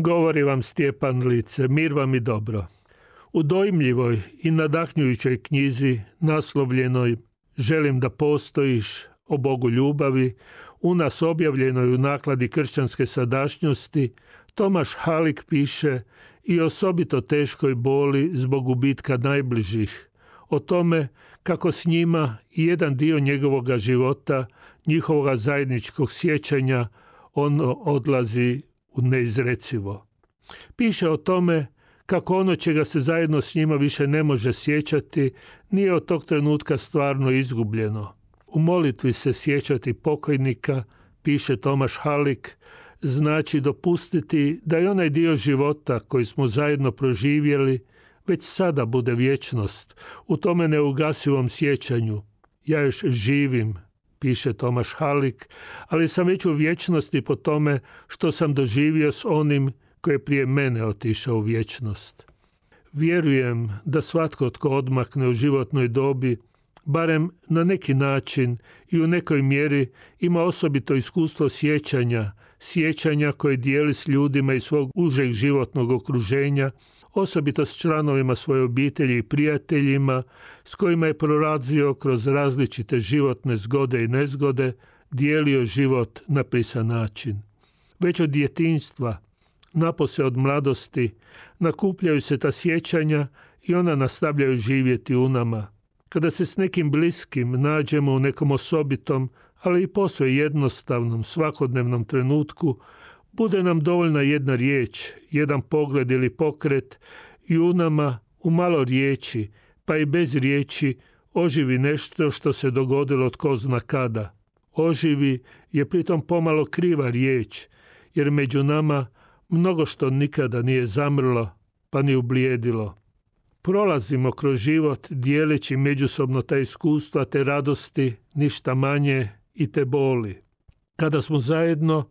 Govori vam Stjepan Lice, mir vam i dobro. U dojmljivoj i nadahnjujućoj knjizi naslovljenoj Želim da postojiš o Bogu ljubavi, u nas objavljenoj u nakladi kršćanske sadašnjosti, Tomaš Halik piše i osobito teškoj boli zbog gubitka najbližih, o tome kako s njima jedan dio njegovoga života, njihovoga zajedničkog sjećanja, on odlazi u neizrecivo. Piše o tome kako ono čega se zajedno s njima više ne može sjećati, nije od tog trenutka stvarno izgubljeno. U molitvi se sjećati pokojnika, piše Tomaš Halik, znači dopustiti da i onaj dio života koji smo zajedno proživjeli već sada bude vječnost, u tome neugasivom sjećanju. Ja još živim, piše Tomaš Halik, ali sam već u vječnosti po tome što sam doživio s onim koji je prije mene otišao u vječnost. Vjerujem da svatko tko odmakne u životnoj dobi, barem na neki način i u nekoj mjeri ima osobito iskustvo sjećanja, sjećanja koje dijeli s ljudima iz svog užeg životnog okruženja osobito s članovima svoje obitelji i prijateljima s kojima je prorazio kroz različite životne zgode i nezgode, dijelio život na pisan način. Već od djetinstva, napose od mladosti, nakupljaju se ta sjećanja i ona nastavljaju živjeti u nama. Kada se s nekim bliskim nađemo u nekom osobitom, ali i posve jednostavnom, svakodnevnom trenutku, bude nam dovoljna jedna riječ, jedan pogled ili pokret i u nama u malo riječi, pa i bez riječi, oživi nešto što se dogodilo tko zna kada. Oživi je pritom pomalo kriva riječ, jer među nama mnogo što nikada nije zamrlo, pa ni ublijedilo. Prolazimo kroz život dijeleći međusobno ta iskustva, te radosti, ništa manje i te boli. Kada smo zajedno,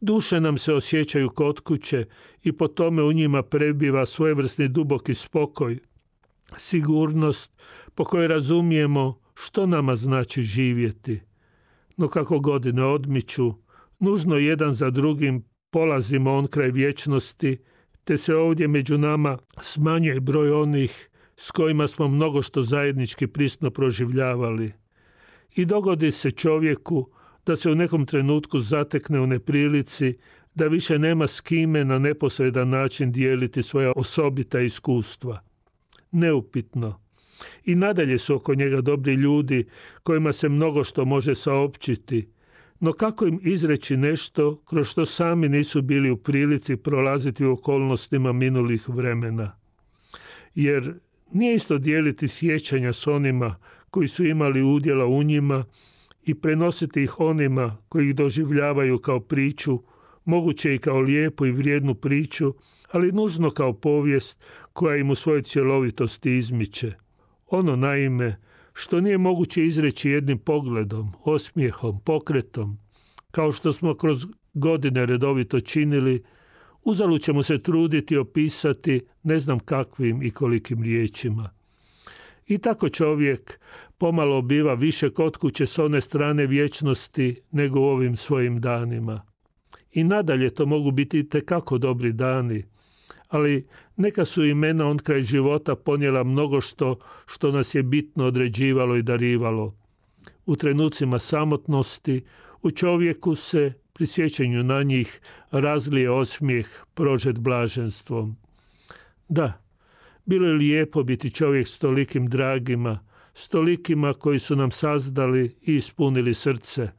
Duše nam se osjećaju kod kuće i po tome u njima prebiva svojevrsni duboki spokoj, sigurnost po kojoj razumijemo što nama znači živjeti. No kako godine odmiču, nužno jedan za drugim polazimo on kraj vječnosti, te se ovdje među nama smanjuje broj onih s kojima smo mnogo što zajednički prisno proživljavali. I dogodi se čovjeku da se u nekom trenutku zatekne u neprilici da više nema s kime na neposredan način dijeliti svoja osobita iskustva. Neupitno. I nadalje su oko njega dobri ljudi kojima se mnogo što može saopćiti, no kako im izreći nešto kroz što sami nisu bili u prilici prolaziti u okolnostima minulih vremena? Jer nije isto dijeliti sjećanja s onima koji su imali udjela u njima i prenositi ih onima koji ih doživljavaju kao priču, moguće i kao lijepu i vrijednu priču, ali nužno kao povijest koja im u svojoj cjelovitosti izmiče. Ono naime što nije moguće izreći jednim pogledom, osmijehom, pokretom, kao što smo kroz godine redovito činili, uzalu ćemo se truditi opisati ne znam kakvim i kolikim riječima. I tako čovjek pomalo biva više kod kuće s one strane vječnosti nego u ovim svojim danima. I nadalje to mogu biti tekako dobri dani, ali neka su imena on kraj života ponijela mnogo što što nas je bitno određivalo i darivalo. U trenucima samotnosti u čovjeku se pri sjećanju na njih razlije osmijeh prožet blaženstvom. Da, bilo je lijepo biti čovjek s tolikim dragima, s tolikima koji su nam sazdali i ispunili srce.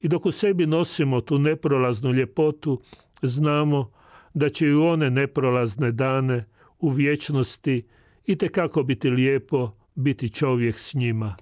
I dok u sebi nosimo tu neprolaznu ljepotu, znamo da će i one neprolazne dane u vječnosti i kako biti lijepo biti čovjek s njima.